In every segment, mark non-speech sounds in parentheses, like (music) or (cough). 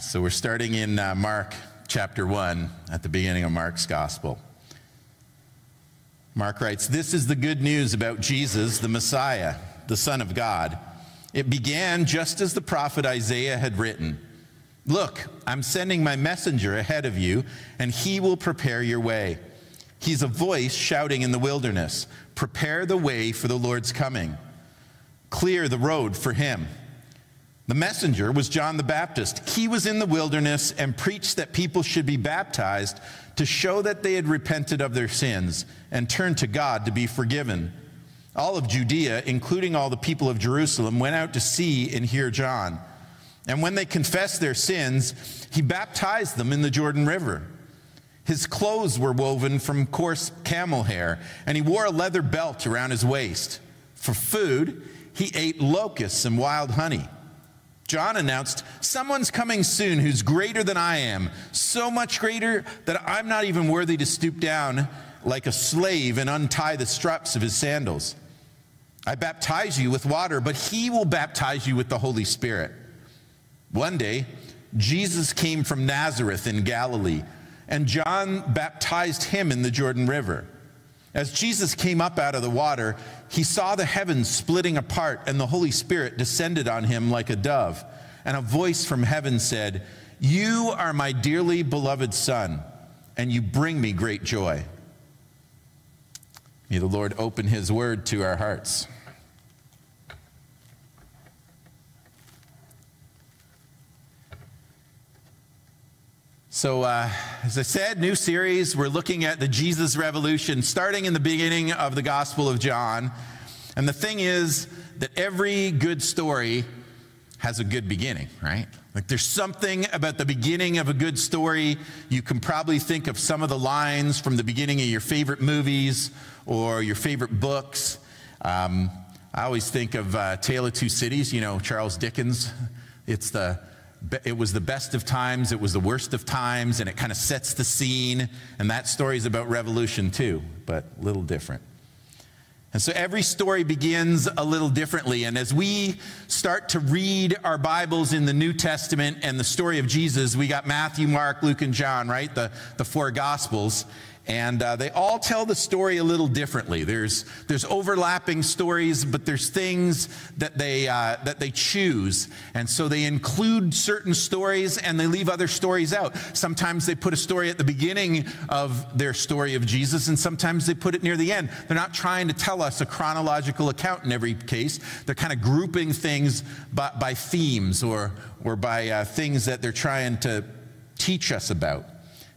So we're starting in uh, Mark chapter 1 at the beginning of Mark's gospel. Mark writes, This is the good news about Jesus, the Messiah, the Son of God. It began just as the prophet Isaiah had written Look, I'm sending my messenger ahead of you, and he will prepare your way. He's a voice shouting in the wilderness Prepare the way for the Lord's coming, clear the road for him. The messenger was John the Baptist. He was in the wilderness and preached that people should be baptized to show that they had repented of their sins and turned to God to be forgiven. All of Judea, including all the people of Jerusalem, went out to see and hear John. And when they confessed their sins, he baptized them in the Jordan River. His clothes were woven from coarse camel hair, and he wore a leather belt around his waist. For food, he ate locusts and wild honey. John announced, Someone's coming soon who's greater than I am, so much greater that I'm not even worthy to stoop down like a slave and untie the straps of his sandals. I baptize you with water, but he will baptize you with the Holy Spirit. One day, Jesus came from Nazareth in Galilee, and John baptized him in the Jordan River. As Jesus came up out of the water, he saw the heavens splitting apart and the Holy Spirit descended on him like a dove. And a voice from heaven said, You are my dearly beloved Son, and you bring me great joy. May the Lord open his word to our hearts. So, uh, as I said, new series. We're looking at the Jesus Revolution, starting in the beginning of the Gospel of John. And the thing is that every good story has a good beginning, right? Like there's something about the beginning of a good story. You can probably think of some of the lines from the beginning of your favorite movies or your favorite books. Um, I always think of uh, Tale of Two Cities, you know, Charles Dickens. It's the it was the best of times, it was the worst of times, and it kind of sets the scene. And that story is about revolution too, but a little different. And so every story begins a little differently. And as we start to read our Bibles in the New Testament and the story of Jesus, we got Matthew, Mark, Luke, and John, right? The, the four Gospels. And uh, they all tell the story a little differently. There's, there's overlapping stories, but there's things that they, uh, that they choose. And so they include certain stories and they leave other stories out. Sometimes they put a story at the beginning of their story of Jesus, and sometimes they put it near the end. They're not trying to tell us a chronological account in every case. They're kind of grouping things by, by themes or, or by uh, things that they're trying to teach us about.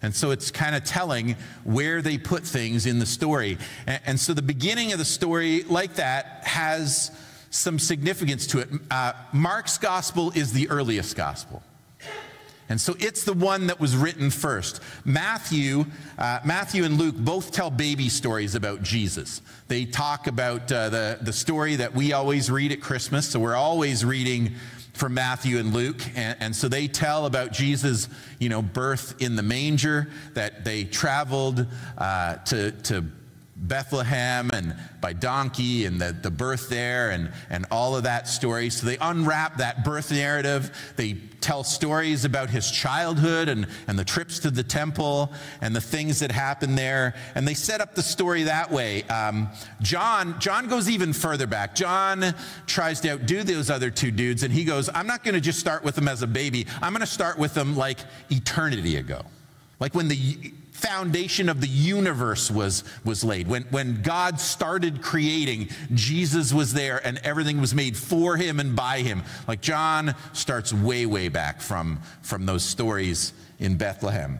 And so it's kind of telling where they put things in the story. And, and, so the beginning of the story, like that, has some significance to it. Uh, Mark's gospel is the earliest gospel. And so it's the one that was written first. Matthew, uh, Matthew and Luke both tell baby stories about Jesus. They talk about uh, the, the story that we always read at Christmas. So we're always reading from Matthew and Luke. And, and, so they tell about Jesus' you know, birth in the manger, that they traveled uh, to, to Bethlehem and by donkey and the, the birth there and, and all of that story. So they unwrap that birth narrative. They tell stories about his childhood and, and the trips to the temple and the things that happened there. And they set up the story that way. Um, John, John goes even further back. John tries to outdo those other two dudes, and he goes, I'm not going to just start with them as a baby. I'm going to start with them like eternity ago. Like when the foundation of the universe was, was laid. When, when God started creating, Jesus was there and everything was made for him and by him. Like John starts way, way back from, from those stories in Bethlehem.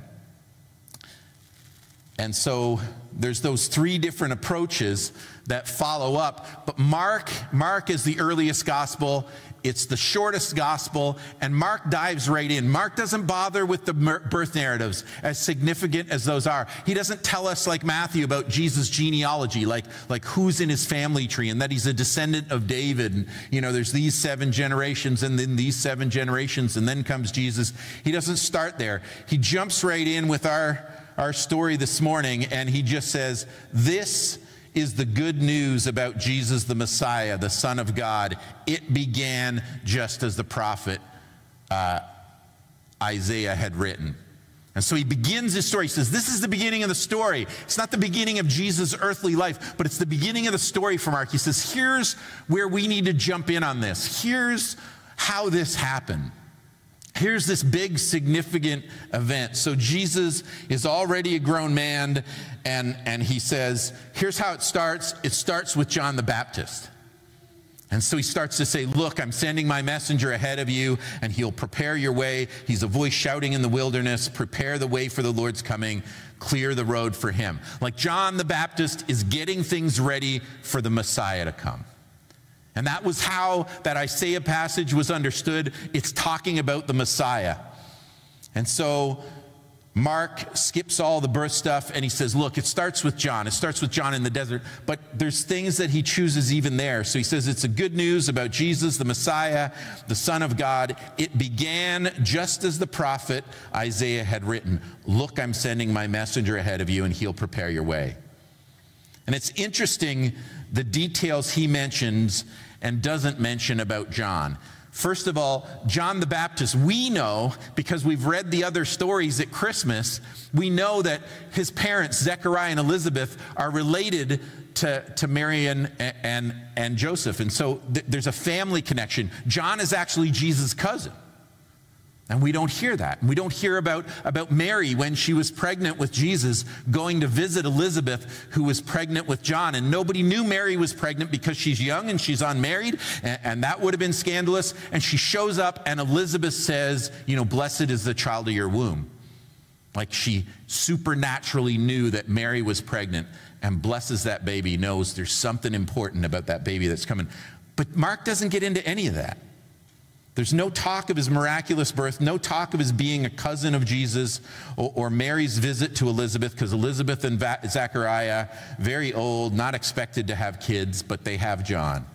And so there's those three different approaches that follow up. But Mark, Mark is the earliest gospel. It's the shortest gospel, and Mark dives right in. Mark doesn't bother with the birth narratives, as significant as those are. He doesn't tell us, like Matthew, about Jesus' genealogy, like, like who's in his family tree, and that he's a descendant of David. And, you know, there's these seven generations, and then these seven generations, and then comes Jesus. He doesn't start there. He jumps right in with our, our story this morning, and he just says, This is the good news about Jesus the Messiah, the Son of God. It began just as the prophet uh, Isaiah had written. And so he begins his story. He says, This is the beginning of the story. It's not the beginning of Jesus' earthly life, but it's the beginning of the story for Mark. He says, Here's where we need to jump in on this. Here's how this happened. Here's this big, significant event. So Jesus is already a grown man, and, and he says, Here's how it starts it starts with John the Baptist. And so he starts to say, Look, I'm sending my messenger ahead of you, and he'll prepare your way. He's a voice shouting in the wilderness, prepare the way for the Lord's coming, clear the road for him. Like John the Baptist is getting things ready for the Messiah to come. And that was how that Isaiah passage was understood. It's talking about the Messiah. And so Mark skips all the birth stuff and he says, Look, it starts with John. It starts with John in the desert, but there's things that he chooses even there. So he says, It's a good news about Jesus, the Messiah, the Son of God. It began just as the prophet Isaiah had written Look, I'm sending my messenger ahead of you, and he'll prepare your way. And it's interesting the details he mentions and doesn't mention about John. First of all, John the Baptist, we know because we've read the other stories at Christmas, we know that his parents, Zechariah and Elizabeth, are related to, to Mary and, and, and Joseph. And so th- there's a family connection. John is actually Jesus' cousin. And we don't hear that. And we don't hear about, about Mary when she was pregnant with Jesus going to visit Elizabeth, who was pregnant with John. And nobody knew Mary was pregnant because she's young and she's unmarried, and, and that would have been scandalous. And she shows up, and Elizabeth says, You know, blessed is the child of your womb. Like she supernaturally knew that Mary was pregnant and blesses that baby, knows there's something important about that baby that's coming. But Mark doesn't get into any of that. There's no talk of his miraculous birth, no talk of his being a cousin of Jesus or, or Mary's visit to Elizabeth, because Elizabeth and Va- Zachariah, very old, not expected to have kids, but they have John.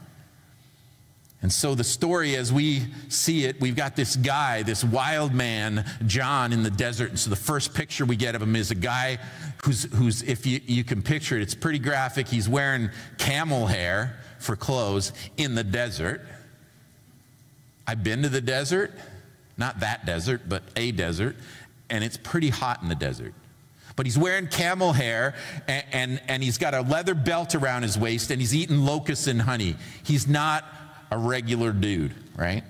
And so the story, as we see it, we've got this guy, this wild man, John, in the desert. And so the first picture we get of him is a guy who's, who's if you, you can picture it, it's pretty graphic. He's wearing camel hair for clothes in the desert. I've been to the desert, not that desert, but a desert, and it's pretty hot in the desert. But he's wearing camel hair and, and, and, he's got a leather belt around his waist and he's eating locusts and honey. He's not a regular dude, right?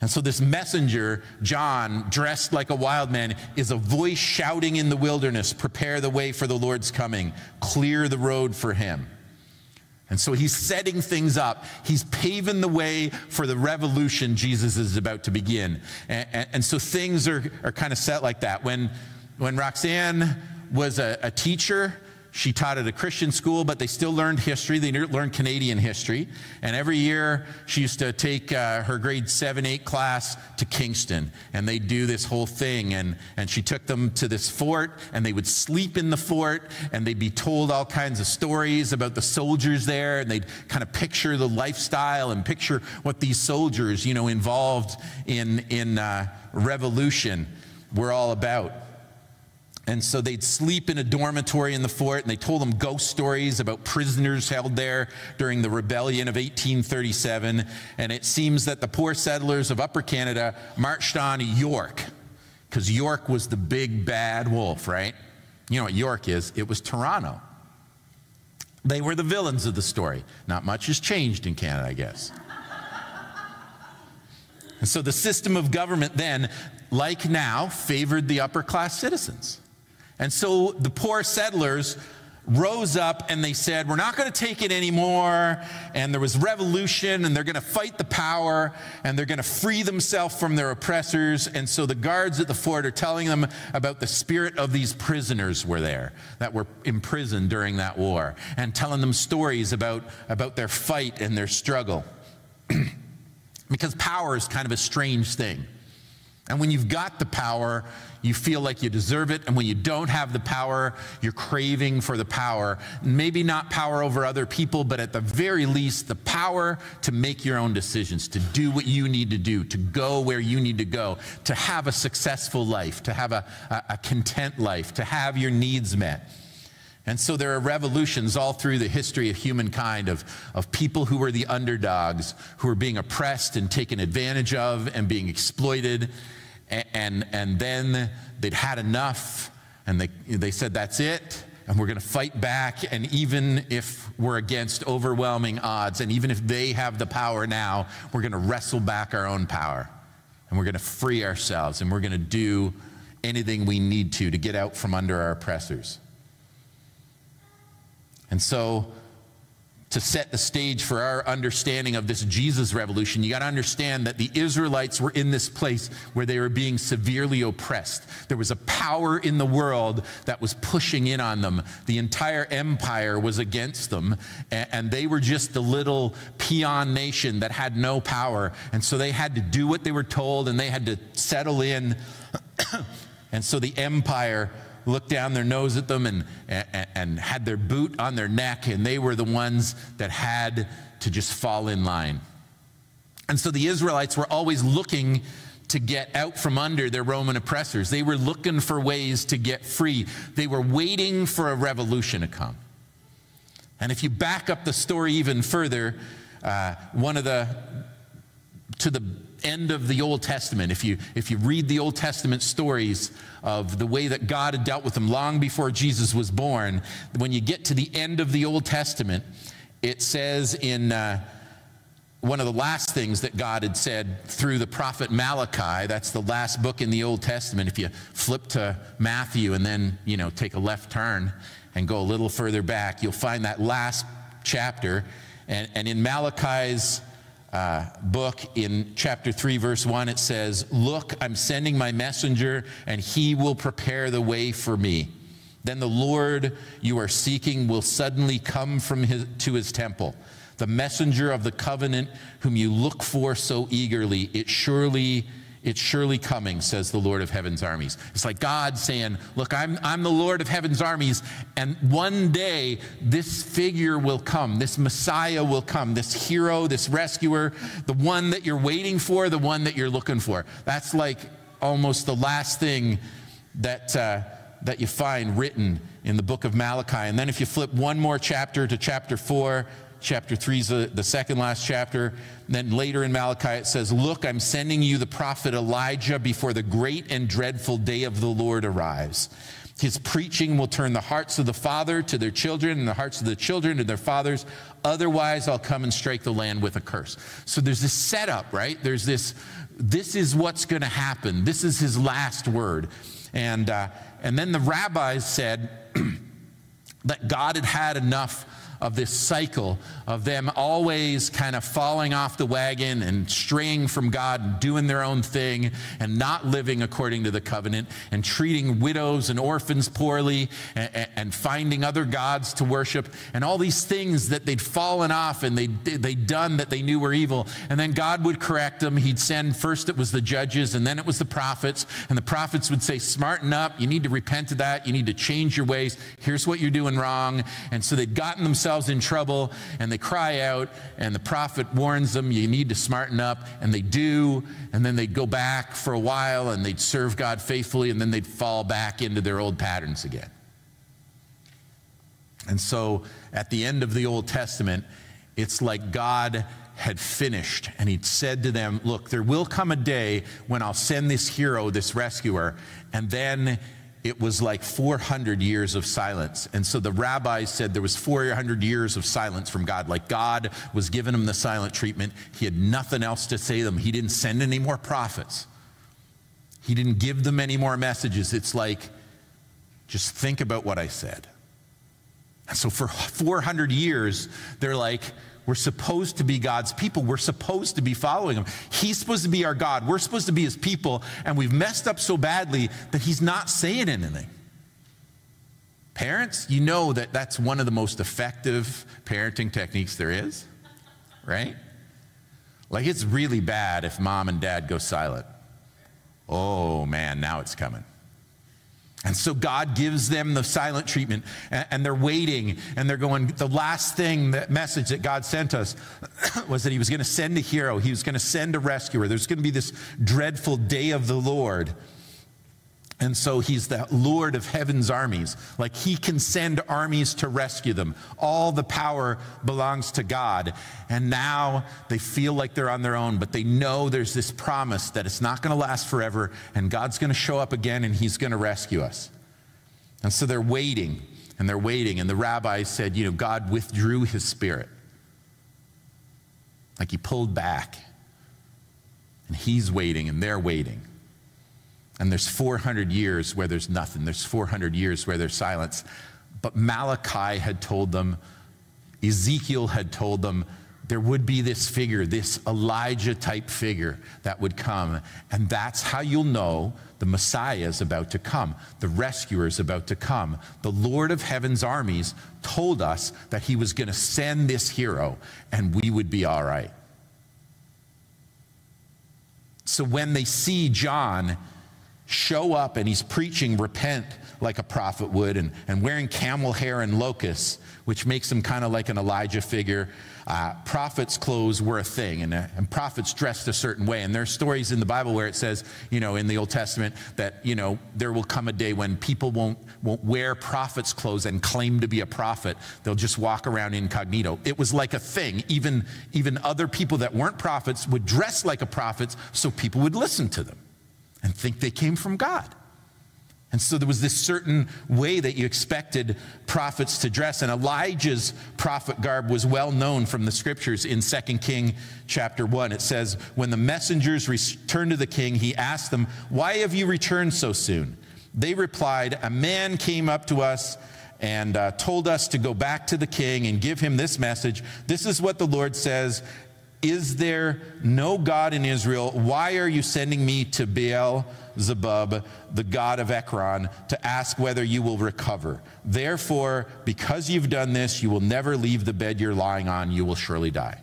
And so this messenger, John, dressed like a wild man, is a voice shouting in the wilderness, prepare the way for the Lord's coming, clear the road for him. And so he's setting things up. He's paving the way for the revolution Jesus is about to begin. And, and, and so things are, are kind of set like that. When, when Roxanne was a, a teacher, she taught at a Christian school, but they still learned history. They learned Canadian history. And every year, she used to take uh, her grade 7 8 class to Kingston. And they'd do this whole thing. And, and she took them to this fort, and they would sleep in the fort, and they'd be told all kinds of stories about the soldiers there. And they'd kind of picture the lifestyle and picture what these soldiers, you know, involved in, in uh, revolution were all about. And so they'd sleep in a dormitory in the fort, and they told them ghost stories about prisoners held there during the rebellion of 1837. And it seems that the poor settlers of Upper Canada marched on York, because York was the big bad wolf, right? You know what York is? It was Toronto. They were the villains of the story. Not much has changed in Canada, I guess. And so the system of government then, like now, favored the upper class citizens. And so the poor settlers rose up and they said, We're not going to take it anymore. And there was revolution, and they're going to fight the power, and they're going to free themselves from their oppressors. And so the guards at the fort are telling them about the spirit of these prisoners were there that were imprisoned during that war, and telling them stories about, about their fight and their struggle. (clears throat) because power is kind of a strange thing. And when you've got the power, you feel like you deserve it. And when you don't have the power, you're craving for the power. Maybe not power over other people, but at the very least, the power to make your own decisions, to do what you need to do, to go where you need to go, to have a successful life, to have a, a, a content life, to have your needs met. And so there are revolutions all through the history of humankind of, of people who were the underdogs, who were being oppressed and taken advantage of and being exploited. And, and then they'd had enough and they, they said, That's it. And we're going to fight back. And even if we're against overwhelming odds, and even if they have the power now, we're going to wrestle back our own power. And we're going to free ourselves. And we're going to do anything we need to to get out from under our oppressors. And so to set the stage for our understanding of this Jesus revolution, you got to understand that the Israelites were in this place where they were being severely oppressed. There was a power in the world that was pushing in on them. The entire empire was against them, and they were just a little peon nation that had no power. And so they had to do what they were told, and they had to settle in. (coughs) and so the empire looked down their nose at them and, and, and had their boot on their neck, and they were the ones that had to just fall in line. And so the Israelites were always looking to get out from under their Roman oppressors. They were looking for ways to get free. They were waiting for a revolution to come. And if you back up the story even further, uh, one of the, to the end of the Old Testament, if you, if you read the Old Testament stories of the way that God had dealt with them long before Jesus was born, when you get to the end of the Old Testament, it says in uh, one of the last things that God had said through the prophet Malachi, that's the last book in the Old Testament. If you flip to Matthew and then, you know, take a left turn and go a little further back, you'll find that last chapter. And, and in Malachi's uh, book in chapter 3, verse 1, it says, Look, I'm sending my messenger, and he will prepare the way for me. Then the Lord you are seeking will suddenly come from his, to his temple. The messenger of the covenant whom you look for so eagerly, it surely it's surely coming, says the Lord of heaven's armies. It's like God saying, Look, I'm, I'm the Lord of heaven's armies, and one day this figure will come, this Messiah will come, this hero, this rescuer, the one that you're waiting for, the one that you're looking for. That's like almost the last thing that, uh, that you find written in the book of Malachi. And then if you flip one more chapter to chapter 4, chapter 3 is the, the second last chapter. And then later in Malachi, it says, Look, I'm sending you the prophet Elijah before the great and dreadful day of the Lord arrives. His preaching will turn the hearts of the father to their children and the hearts of the children to their fathers. Otherwise, I'll come and strike the land with a curse. So there's this setup, right? There's this, this is what's going to happen. This is his last word. And, uh, and then the rabbis said (clears throat) that God had had enough of this cycle of them always kind of falling off the wagon and straying from God doing their own thing and not living according to the covenant and treating widows and orphans poorly and, and finding other gods to worship and all these things that they'd fallen off and they'd, they'd done that they knew were evil. And then God would correct them. He'd send first it was the judges and then it was the prophets. And the prophets would say, Smarten up. You need to repent of that. You need to change your ways. Here's what you're doing wrong. And so they'd gotten themselves themselves in trouble and they cry out, and the prophet warns them, You need to smarten up. And they do. And then they'd go back for a while and they'd serve God faithfully, and then they'd fall back into their old patterns again. And so at the end of the Old Testament, it's like God had finished and he'd said to them, Look, there will come a day when I'll send this hero, this rescuer, and then it was like 400 years of silence. And so the rabbis said there was 400 years of silence from God. Like God was giving them the silent treatment. He had nothing else to say to them. He didn't send any more prophets. He didn't give them any more messages. It's like, just think about what I said. And so for 400 years, they're like, we're supposed to be God's people. We're supposed to be following Him. He's supposed to be our God. We're supposed to be His people. And we've messed up so badly that He's not saying anything. Parents, you know that that's one of the most effective parenting techniques there is, right? Like it's really bad if mom and dad go silent. Oh man, now it's coming. And so God gives them the silent treatment, and, they're waiting, and they're going. The last thing, that message that God sent us (coughs) was that He was going to send a hero, He was going to send a rescuer. There's going to be this dreadful day of the Lord. And so he's the Lord of heaven's armies. Like he can send armies to rescue them. All the power belongs to God. And now they feel like they're on their own, but they know there's this promise that it's not going to last forever and God's going to show up again and he's going to rescue us. And so they're waiting and they're waiting. And the rabbi said, you know, God withdrew his spirit. Like he pulled back. And he's waiting and they're waiting. And there's 400 years where there's nothing. There's 400 years where there's silence. But Malachi had told them, Ezekiel had told them, there would be this figure, this Elijah type figure that would come. And that's how you'll know the Messiah is about to come. The rescuer is about to come. The Lord of heaven's armies told us that he was going to send this hero and we would be all right. So when they see John, show up and he's preaching repent like a prophet would and, and wearing camel hair and locusts, which makes him kind of like an Elijah figure. Uh, prophets' clothes were a thing, and, uh, and prophets dressed a certain way. And there are stories in the Bible where it says, you know, in the Old Testament, that, you know, there will come a day when people won't, won't wear prophets' clothes and claim to be a prophet. They'll just walk around incognito. It was like a thing. Even, even other people that weren't prophets would dress like a prophet so people would listen to them and think they came from God. And so there was this certain way that you expected prophets to dress. And Elijah's prophet garb was well known from the scriptures in 2 King chapter 1. It says, When the messengers returned to the king, he asked them, Why have you returned so soon? They replied, A man came up to us and uh, told us to go back to the king and give him this message. This is what the Lord says is there no God in Israel? Why are you sending me to Baal Zebub, the God of Ekron, to ask whether you will recover? Therefore, because you've done this, you will never leave the bed you're lying on. You will surely die.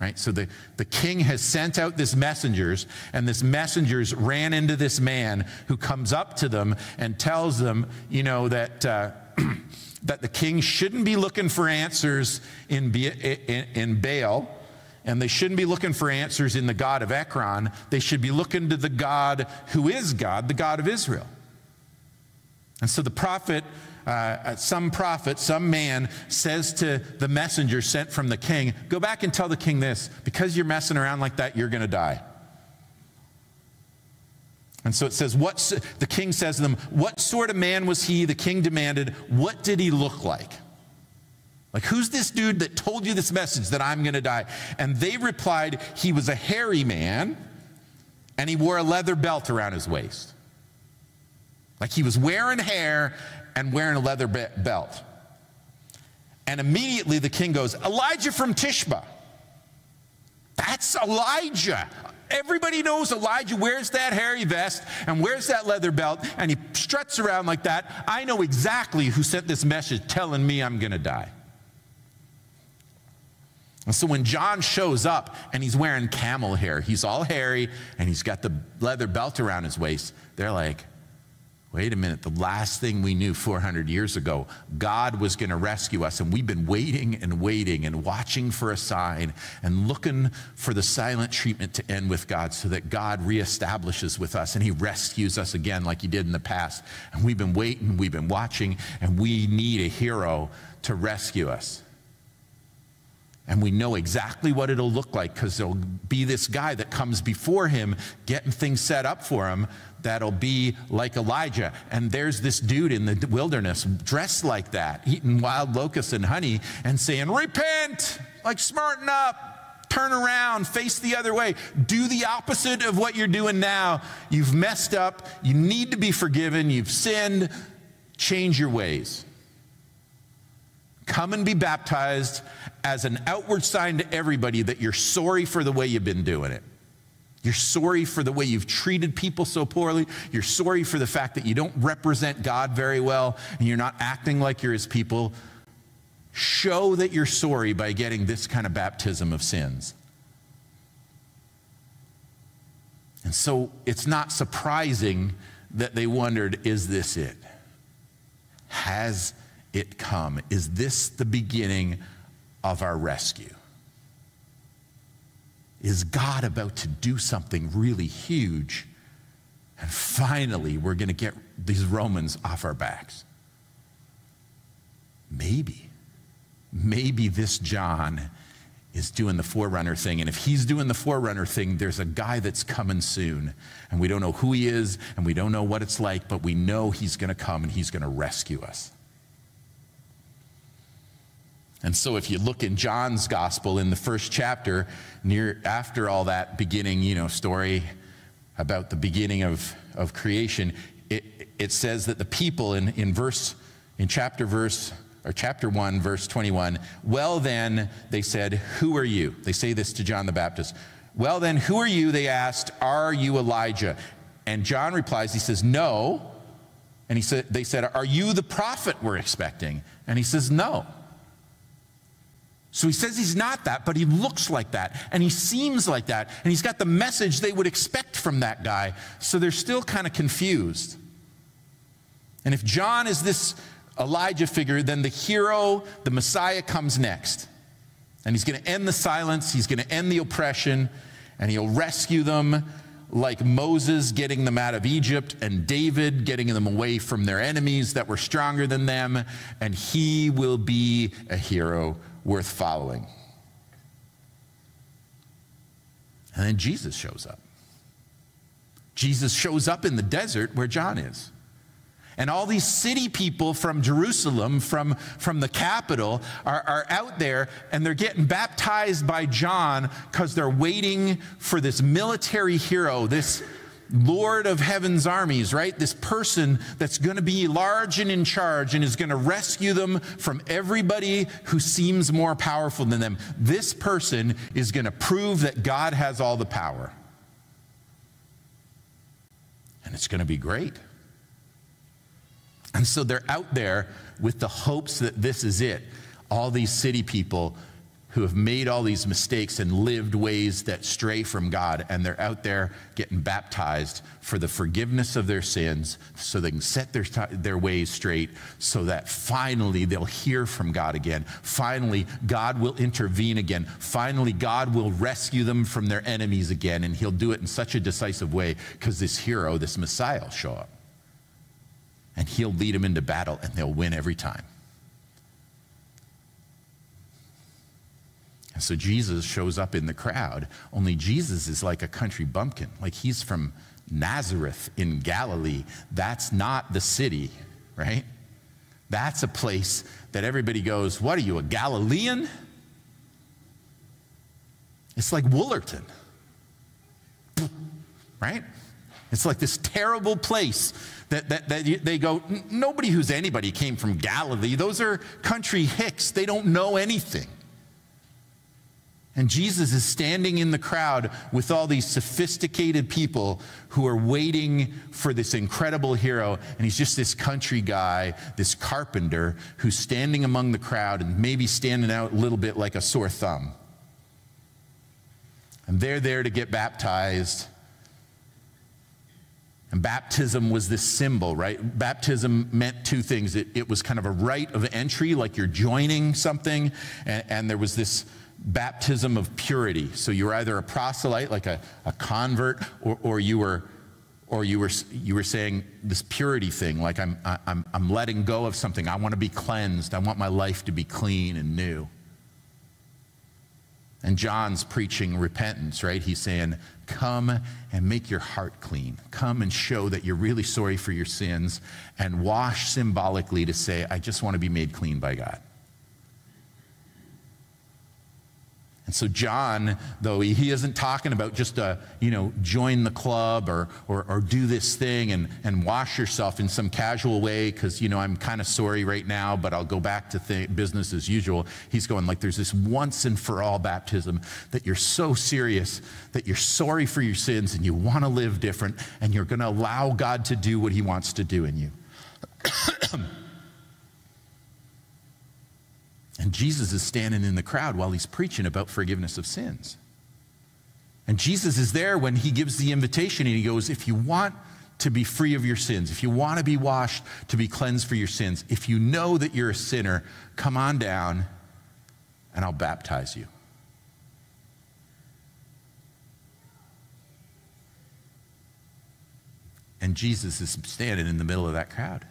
Right? So the, the king has sent out this messengers, and this messengers ran into this man who comes up to them and tells them, you know, that. Uh, (clears throat) that the king shouldn't be looking for answers in, in, in Baal, and they shouldn't be looking for answers in the God of Ekron. They should be looking to the God who is God, the God of Israel. And so the prophet, uh, some prophet, some man says to the messenger sent from the king, Go back and tell the king this because you're messing around like that, you're going to die. And so it says, what, the king says to them, What sort of man was he? The king demanded, What did he look like? Like, who's this dude that told you this message that I'm going to die? And they replied, he was a hairy man and he wore a leather belt around his waist. Like he was wearing hair and wearing a leather be- belt. And immediately the king goes, Elijah from Tishba. That's Elijah. Everybody knows Elijah wears that hairy vest and wears that leather belt and he struts around like that. I know exactly who sent this message telling me I'm going to die. And so when John shows up and he's wearing camel hair, he's all hairy and he's got the leather belt around his waist, they're like, wait a minute, the last thing we knew 400 years ago, God was going to rescue us. And we've been waiting and waiting and watching for a sign and looking for the silent treatment to end with God so that God reestablishes with us and he rescues us again like he did in the past. And we've been waiting, we've been watching, and we need a hero to rescue us. And we know exactly what it'll look like because there'll be this guy that comes before him getting things set up for him that'll be like Elijah. And there's this dude in the wilderness dressed like that, eating wild locusts and honey and saying, Repent! Like, smarten up, turn around, face the other way, do the opposite of what you're doing now. You've messed up, you need to be forgiven, you've sinned, change your ways. Come and be baptized as an outward sign to everybody that you're sorry for the way you've been doing it. You're sorry for the way you've treated people so poorly. You're sorry for the fact that you don't represent God very well and you're not acting like you're his people. Show that you're sorry by getting this kind of baptism of sins. And so it's not surprising that they wondered is this it? Has it come? Is this the beginning of our rescue? Is God about to do something really huge And finally, we're going to get these Romans off our backs. Maybe, maybe this John is doing the forerunner thing. And if he's doing the forerunner thing, there's a guy that's coming soon. And we don't know who he is and we don't know what it's like, but we know he's going to come and he's going to rescue us. And so if you look in John's gospel in the first chapter, near after all that beginning, you know, story about the beginning of, of creation, it, it says that the people in, in verse, in chapter verse or chapter 1, verse 21. Well, then, they said, Who are you? They say this to John the Baptist. Well, then, who are you? They asked, Are you Elijah? And John replies, He says, No. And he said, they said, Are you the prophet we're expecting? And he says, No. So he says he's not that, but he looks like that, and he seems like that, and he's got the message they would expect from that guy. So they're still kind of confused. And if John is this Elijah figure, then the hero, the Messiah, comes next. And he's going to end the silence, he's going to end the oppression, and he'll rescue them like Moses getting them out of Egypt and David getting them away from their enemies that were stronger than them. And he will be a hero worth following. And then Jesus shows up. Jesus shows up in the desert where John is. And all these city people from Jerusalem, from, from the capital, are, are out there and they're getting baptized by John because they're waiting for this military hero, this Lord of heaven's armies, right? This person that's going to be large and in charge and is going to rescue them from everybody who seems more powerful than them. This person is going to prove that God has all the power. And it's going to be great. And so they're out there with the hopes that this is it. All these city people who have made all these mistakes and lived ways that stray from God, and they're out there getting baptized for the forgiveness of their sins so they can set their, their ways straight so that finally they'll hear from God again. Finally, God will intervene again. Finally, God will rescue them from their enemies again, and He'll do it in such a decisive way because this hero, this Messiah, will show up and he'll lead them into battle and they'll win every time. So Jesus shows up in the crowd, only Jesus is like a country bumpkin. Like he's from Nazareth in Galilee. That's not the city, right? That's a place that everybody goes, What are you, a Galilean? It's like Woolerton, right? It's like this terrible place that, that, that they go, nobody who's anybody came from Galilee. Those are country hicks. They don't know anything. And Jesus is standing in the crowd with all these sophisticated people who are waiting for this incredible hero. And he's just this country guy, this carpenter, who's standing among the crowd and maybe standing out a little bit like a sore thumb. And they're there to get baptized. And baptism was this symbol, right? Baptism meant two things. It, it was kind of a rite of entry, like you're joining something, and, and, there was this baptism of purity. So you were either a proselyte, like a, a convert, or, or you were or you were, you were saying this purity thing, like I'm, I'm, I'm letting go of something. I want to be cleansed. I want my life to be clean and new. And John's preaching repentance, right? He's saying, Come and make your heart clean. Come and show that you're really sorry for your sins and wash symbolically to say, I just want to be made clean by God. And so John, though he isn't talking about just a, you know, join the club or, or, or do this thing and, and wash yourself in some casual way because, you know, I'm kind of sorry right now, but I'll go back to th- business as usual. He's going like there's this once and for all baptism that you're so serious that you're sorry for your sins and you want to live different and you're going to allow God to do what he wants to do in you. (clears throat) And Jesus is standing in the crowd while he's preaching about forgiveness of sins. And Jesus is there when he gives the invitation and he goes, If you want to be free of your sins, if you want to be washed, to be cleansed for your sins, if you know that you're a sinner, come on down and I'll baptize you. And Jesus is standing in the middle of that crowd.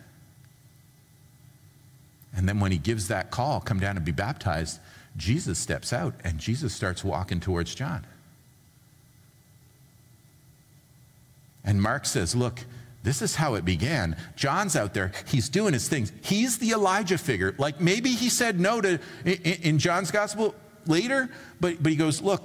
And then when he gives that call, come down and be baptized, Jesus steps out and Jesus starts walking towards John. And Mark says, Look, this is how it began. John's out there. He's doing his things. He's the Elijah figure. Like maybe he said no to in, in John's gospel later, but, but he goes, Look,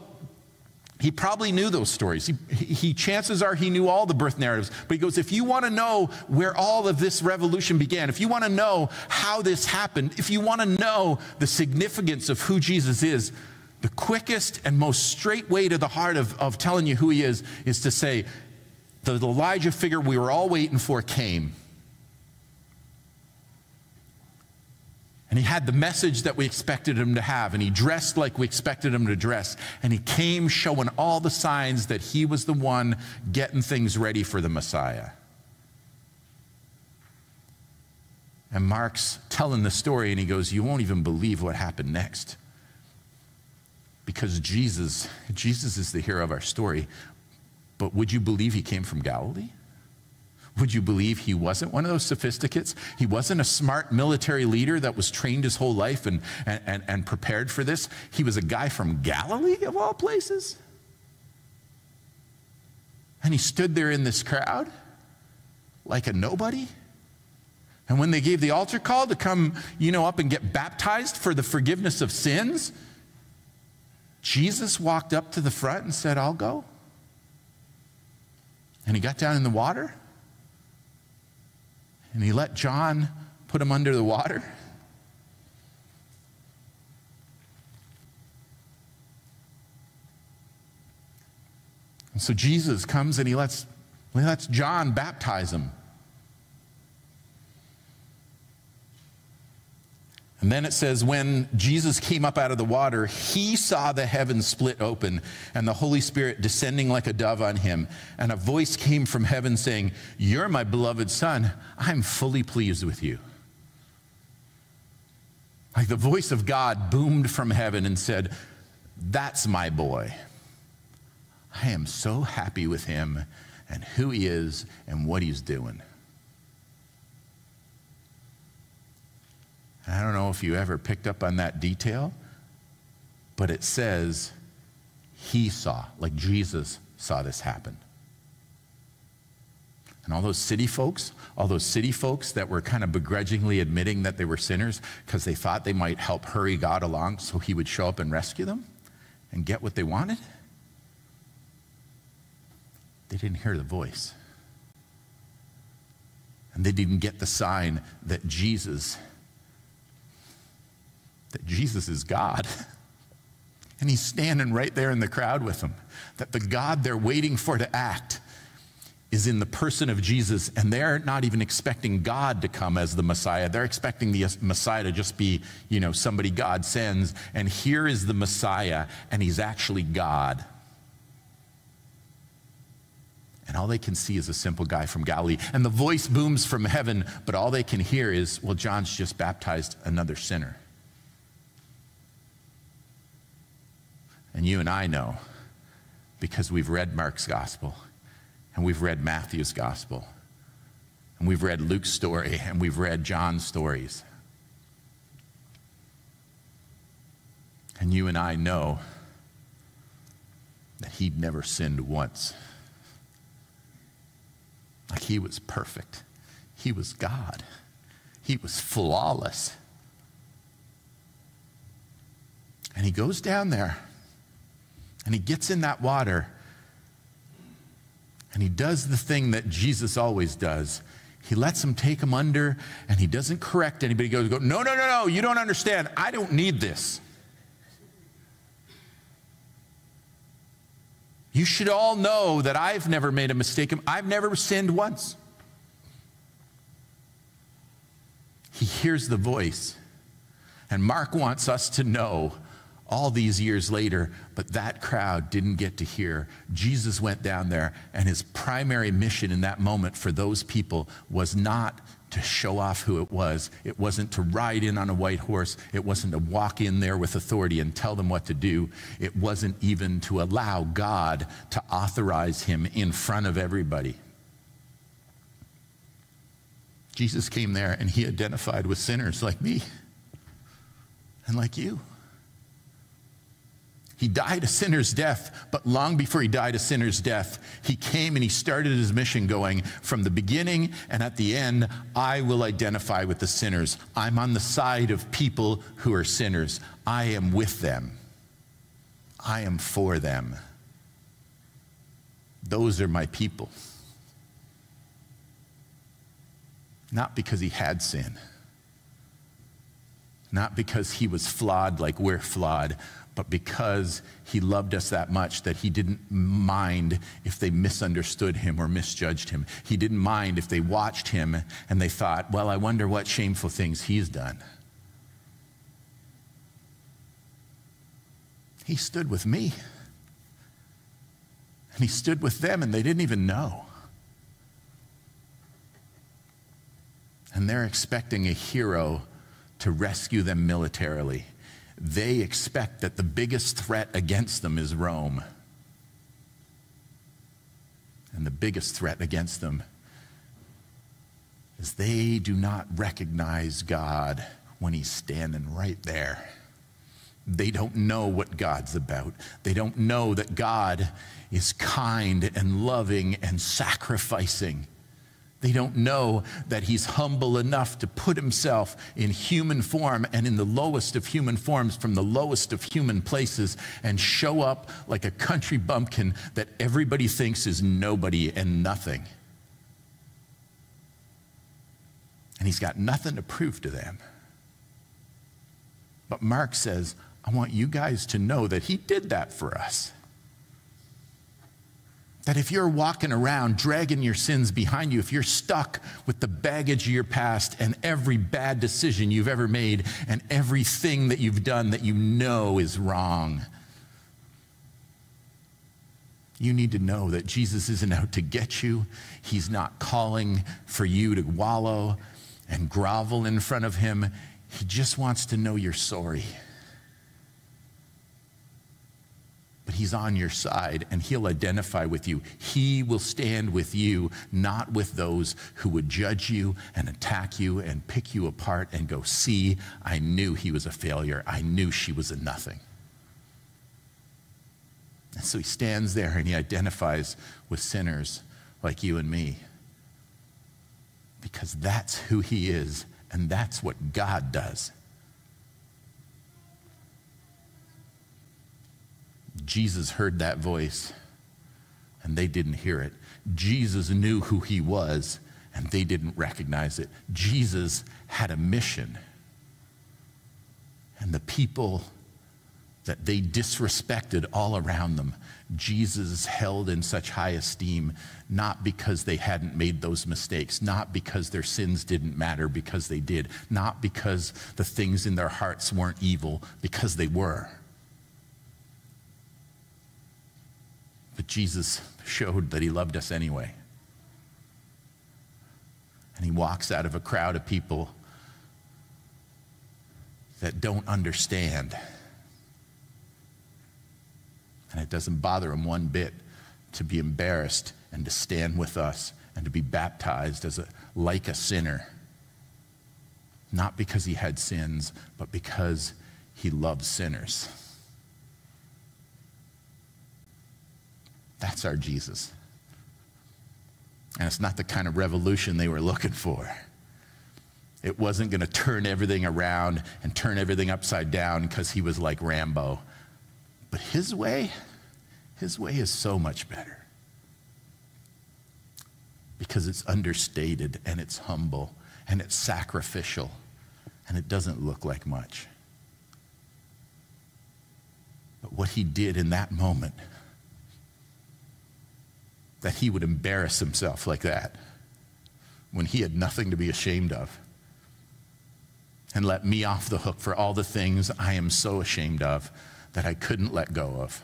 he probably knew those stories. He, he, chances are he knew all the birth narratives. But he goes, if you want to know where all of this revolution began, if you want to know how this happened, if you want to know the significance of who Jesus is, the quickest and most straight way to the heart of, of telling you who he is is to say, the Elijah figure we were all waiting for came. And he had the message that we expected him to have, and he dressed like we expected him to dress. And he came showing all the signs that he was the one getting things ready for the Messiah. And Mark's telling the story, and he goes, You won't even believe what happened next. Because Jesus, Jesus is the hero of our story. But would you believe he came from Galilee? Would you believe he wasn't one of those sophisticates? He wasn't a smart military leader that was trained his whole life and, and, and prepared for this. He was a guy from Galilee, of all places. And he stood there in this crowd like a nobody. And when they gave the altar call to come, you know, up and get baptized for the forgiveness of sins, Jesus walked up to the front and said, I'll go. And he got down in the water and he let John put him under the water. And so Jesus comes and he lets, he lets John baptize him. And then it says, when Jesus came up out of the water, he saw the heavens split open and the Holy Spirit descending like a dove on him. And a voice came from heaven saying, You're my beloved Son. I'm fully pleased with you. Like the voice of God boomed from heaven and said, That's my boy. I am so happy with him and who he is and what he's doing. I don't know if you ever picked up on that detail, but it says he saw, like Jesus saw this happen. And all those city folks, all those city folks that were kind of begrudgingly admitting that they were sinners because they thought they might help hurry God along so he would show up and rescue them and get what they wanted, they didn't hear the voice. And they didn't get the sign that Jesus that Jesus is God. And he's standing right there in the crowd with them. That the God they're waiting for to act is in the person of Jesus, and they're not even expecting God to come as the Messiah. They're expecting the Messiah to just be, you know, somebody God sends. And here is the Messiah, and he's actually God. And all they can see is a simple guy from Galilee. And the voice booms from heaven, but all they can hear is, well, John's just baptized another sinner. And you and I know because we've read Mark's gospel and we've read Matthew's gospel and we've read Luke's story and we've read John's stories. And you and I know that he'd never sinned once. Like he was perfect. He was God. He was flawless. And he goes down there and he gets in that water and he does the thing that Jesus always does. He lets him take him under and he doesn't correct anybody. He goes, go, No, no, no, no, you don't understand. I don't need this. You should all know that I've never made a mistake. I've never sinned once. He hears the voice. And Mark wants us to know all these years later, but that crowd didn't get to hear. Jesus went down there, and his primary mission in that moment for those people was not to show off who it was. It wasn't to ride in on a white horse. It wasn't to walk in there with authority and tell them what to do. It wasn't even to allow God to authorize him in front of everybody. Jesus came there and he identified with sinners like me and like you. He died a sinner's death, but long before he died a sinner's death, he came and he started his mission going from the beginning and at the end, I will identify with the sinners. I'm on the side of people who are sinners. I am with them. I am for them. Those are my people. Not because he had sin, not because he was flawed like we're flawed, but because he loved us that much that he didn't mind if they misunderstood him or misjudged him. He didn't mind if they watched him and they thought, well, I wonder what shameful things he's done. He stood with me. And he stood with them, and they didn't even know. And they're expecting a hero to rescue them militarily they expect that the biggest threat against them is Rome. And the biggest threat against them is they do not recognize God when He's standing right there. They don't know what God's about. They don't know that God is kind and loving and sacrificing. They don't know that he's humble enough to put himself in human form and in the lowest of human forms from the lowest of human places and show up like a country bumpkin that everybody thinks is nobody and nothing. And he's got nothing to prove to them. But Mark says, I want you guys to know that he did that for us. That if you're walking around dragging your sins behind you, if you're stuck with the baggage of your past and every bad decision you've ever made and everything that you've done that you know is wrong, you need to know that Jesus isn't out to get you. He's not calling for you to wallow and grovel in front of him. He just wants to know you're sorry. But he's on your side and he'll identify with you. He will stand with you, not with those who would judge you and attack you and pick you apart and go, See, I knew he was a failure. I knew she was a nothing. And so he stands there and he identifies with sinners like you and me because that's who he is and that's what God does. Jesus heard that voice and they didn't hear it. Jesus knew who he was and they didn't recognize it. Jesus had a mission. And the people that they disrespected all around them, Jesus held in such high esteem, not because they hadn't made those mistakes, not because their sins didn't matter, because they did, not because the things in their hearts weren't evil, because they were. But Jesus showed that he loved us anyway. And he walks out of a crowd of people that don't understand. And it doesn't bother him one bit to be embarrassed and to stand with us and to be baptized as a, like a sinner. Not because he had sins, but because he loves sinners. That's our Jesus. And it's not the kind of revolution they were looking for. It wasn't going to turn everything around and turn everything upside down because he was like Rambo. But his way, his way is so much better. Because it's understated and it's humble and it's sacrificial and it doesn't look like much. But what he did in that moment that he would embarrass himself like that when he had nothing to be ashamed of and let me off the hook for all the things I am so ashamed of that I couldn't let go of.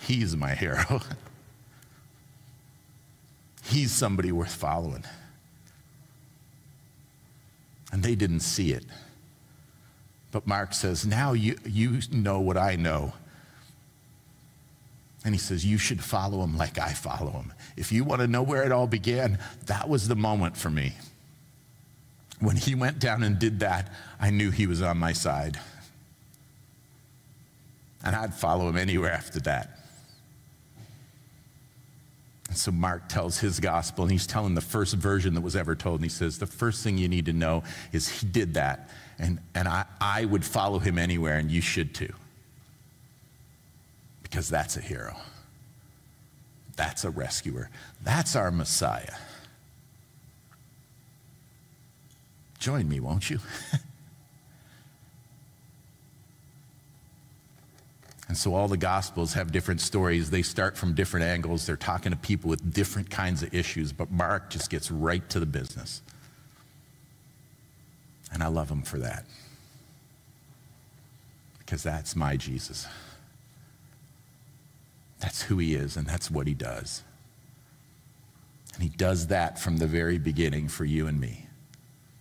He's my hero. (laughs) He's somebody worth following. And they didn't see it. But Mark says, now you, you know what I know And he says, You should follow him like I follow him. If you want to know where it all began, that was the moment for me. When he went down and did that, I knew he was on my side. And I'd follow him anywhere after that. And so Mark tells his gospel, and he's telling the first version that was ever told. And he says, The first thing you need to know is he did that. And, and I, I would follow him anywhere, and you should too. Because that's a hero. That's a rescuer. That's our Messiah. Join me, won't you? (laughs) and so all the Gospels have different stories. They start from different angles. They're talking to people with different kinds of issues, but Mark just gets right to the business. And I love him for that. Because that's my Jesus. That's who he is, and that's what he does. And he does that from the very beginning for you and me.